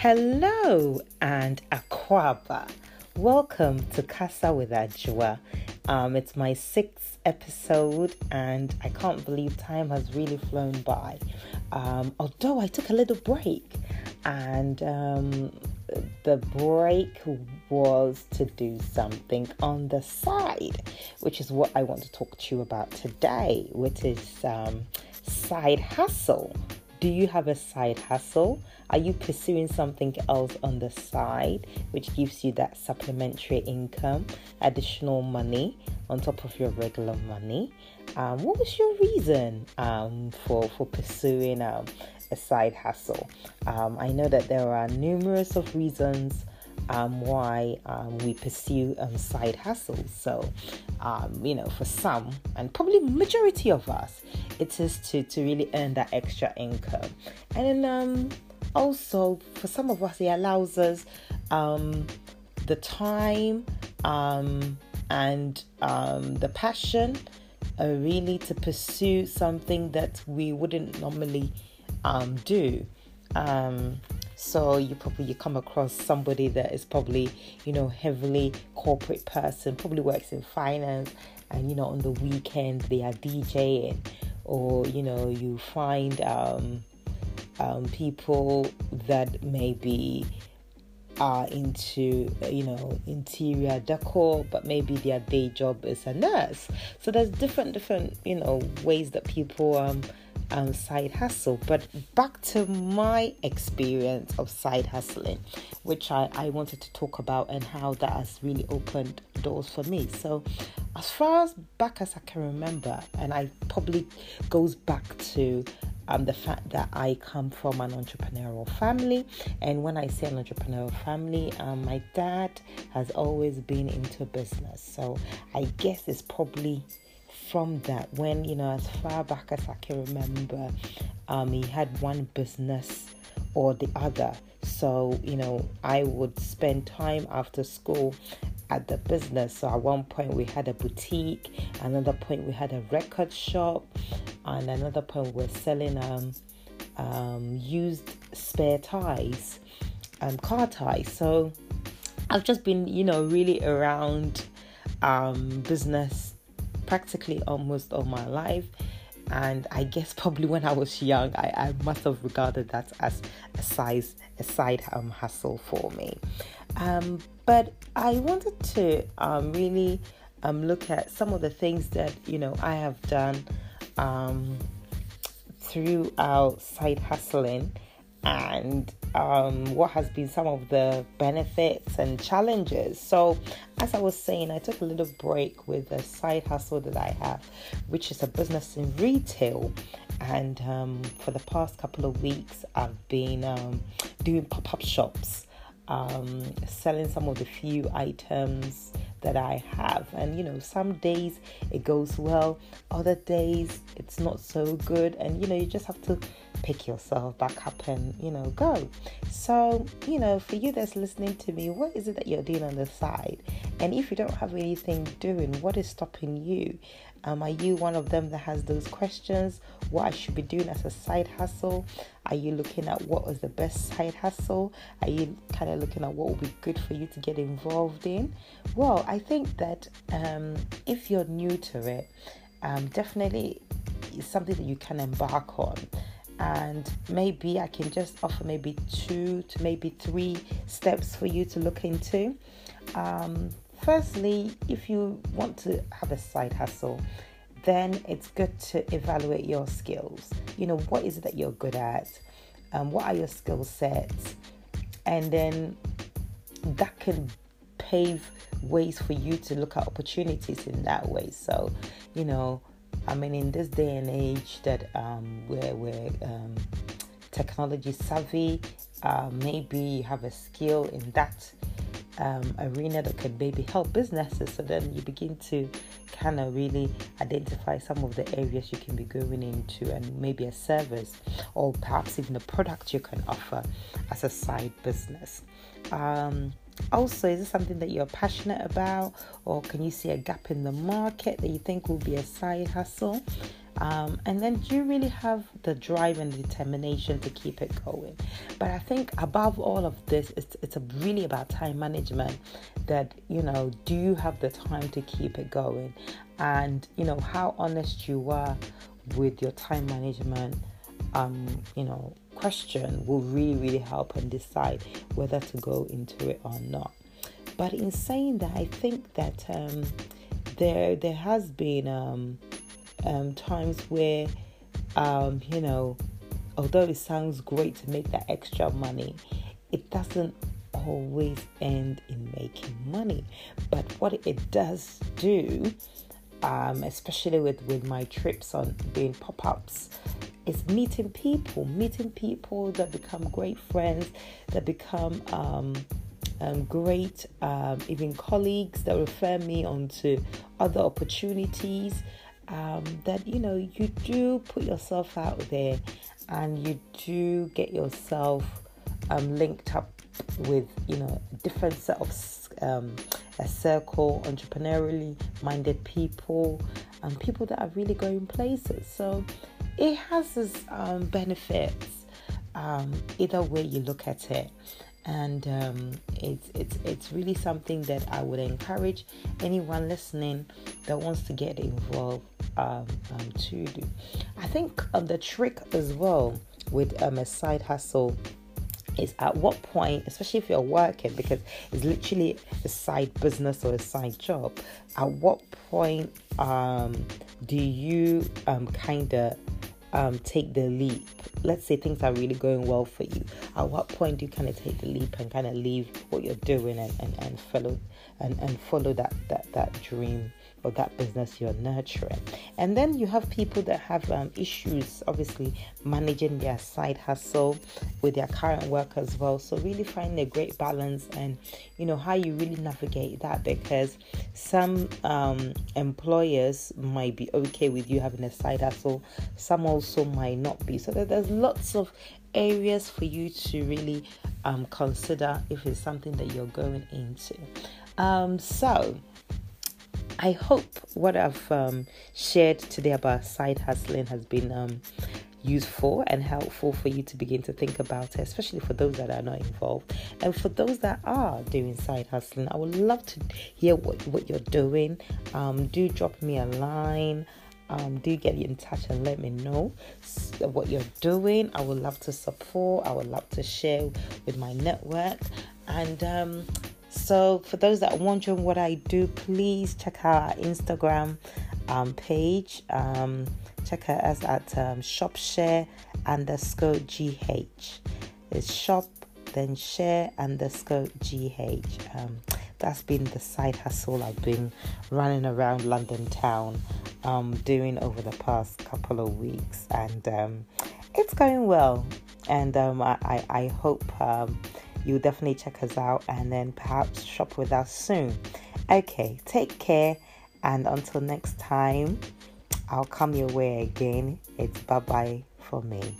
Hello and Akwaaba. Welcome to Casa with Ajua. Um, it's my sixth episode, and I can't believe time has really flown by. Um, although I took a little break, and um, the break was to do something on the side, which is what I want to talk to you about today, which is um, side hustle. Do you have a side hustle? Are you pursuing something else on the side which gives you that supplementary income, additional money on top of your regular money? Um, what was your reason um, for, for pursuing um, a side hustle? Um, I know that there are numerous of reasons um, why um, we pursue um, side hustles. So, um, you know, for some, and probably majority of us, it is to to really earn that extra income. And then um, also for some of us, it allows us um, the time and the passion. Uh, really to pursue something that we wouldn't normally do. Um, so you probably you come across somebody that is probably you know heavily corporate person, probably works in finance, and you know on the weekend they are DJing, or you know you find um, um, people that maybe are into you know interior decor but maybe their day job is a nurse. So there's different different you know ways that people um um, side hustle. But back to my experience of side hustling, which I, I wanted to talk about and how that has really opened doors for me. So, as far as back as I can remember, and I probably goes back to um, the fact that I come from an entrepreneurial family. And when I say an entrepreneurial family, um, my dad has always been into business. So I guess it's probably from that when you know as far back as i can remember um, he had one business or the other. So you know i would spend time after school at the business. So at one point we had a boutique another point we had a record shop and another point we we're selling um, um, used spare tires um, car ties so i've just been you know really around um, business practically almost all my life. And I guess probably when I was young, I, I must have regarded that as a size a side um, hustle for me. Um, but I wanted to um, really um, look at some of the things that you know I have done um, throughout side hustling and um, what has been some of the benefits and challenges. So, as I was saying, I took a little break with a side hustle that I have, which is a business in retail. And um, for the past couple of weeks, I've been um, doing pop up shops, um, selling some of the few items that I have. And you know, some days it goes well, other days it's not so good. And you know, you just have to pick yourself back up and you know go. So, you know, for you that's listening to me, what is it that you're doing on the side? And if you don't have anything doing, what is stopping you? Um, are you one of them that has those questions? What I should be doing as a side hustle? Are you looking at what was the best side hustle? Are you kind of looking at what would be good for you to get involved in? Well, I think that um, if you're new to it, um, definitely it's something that you can embark on and maybe I can just offer maybe two to maybe three steps for you to look into. Um, firstly, if you want to have a side hustle, then it's good to evaluate your skills. You know, what is it that you're good at? Um, what are your skill sets? And then that can pave ways for you to look at opportunities in that way. So, you know, I mean, in this day and age that um, we're, we're um, technology savvy, uh, maybe you have a skill in that um, arena that could maybe help businesses. So then you begin to kind of really identify some of the areas you can be going into and maybe a service or perhaps even a product you can offer as a side business. Um, also, is this something that you're passionate about, or can you see a gap in the market that you think will be a side hustle? Um, and then do you really have the drive and determination to keep it going? But I think above all of this, it's, it's really about time management. That, you know, do you have the time to keep it going? And, you know, how honest you are with your time management, um, you know, question will really, really help and decide whether to go into it or not. But in saying that, I think that um, there there has been um, um, times where um, you know, although it sounds great to make that extra money, it doesn't always end in making money. But what it does do, um, especially with with my trips on doing pop ups, is meeting people, meeting people that become great friends, that become um, um, great, um, even colleagues that refer me onto other opportunities. Um, that you know, you do put yourself out there and you do get yourself um, linked up with you know different set of um, a circle entrepreneurially minded people and people that are really going places. So it has its um, benefits um, either way you look at it and um, it's it's it's really something that I would encourage anyone listening that wants to get involved um, um, to do. I think um, the trick as well with um, a side hustle is at what point, especially if you're working, because it's literally a side business or a side job. At what point um, do you kind of um, take the leap? Let's say things are really going well for you. At what point do you kind of take the leap and kind of leave what you're doing and, and, and follow and, and follow that, that, that dream or that business you're nurturing. And then you have people that have um, issues, obviously, managing their side hustle with their current work as well. So, really finding a great balance and, you know, how you really navigate that because some um, employers might be okay with you having a side hustle, some also might not be. So, there's lots of areas for you to really um, consider if it's something that you're going into. Um, so, I hope what I've um, shared today about side hustling has been um, useful and helpful for you to begin to think about it, especially for those that are not involved. And for those that are doing side hustling, I would love to hear what, what you're doing. Um, do drop me a line. Um, do get in touch and let me know what you're doing. I would love to support. I would love to share with my network. And um, so, for those that are wondering what I do, please check out our Instagram um, page. Um, check us at um, shopshare underscore gh. It's shop then share underscore gh. Um, that's been the side hustle I've been running around London town um, doing over the past couple of weeks, and um, it's going well. And um, I, I, I hope um, you'll definitely check us out and then perhaps shop with us soon. Okay, take care, and until next time, I'll come your way again. It's bye bye for me.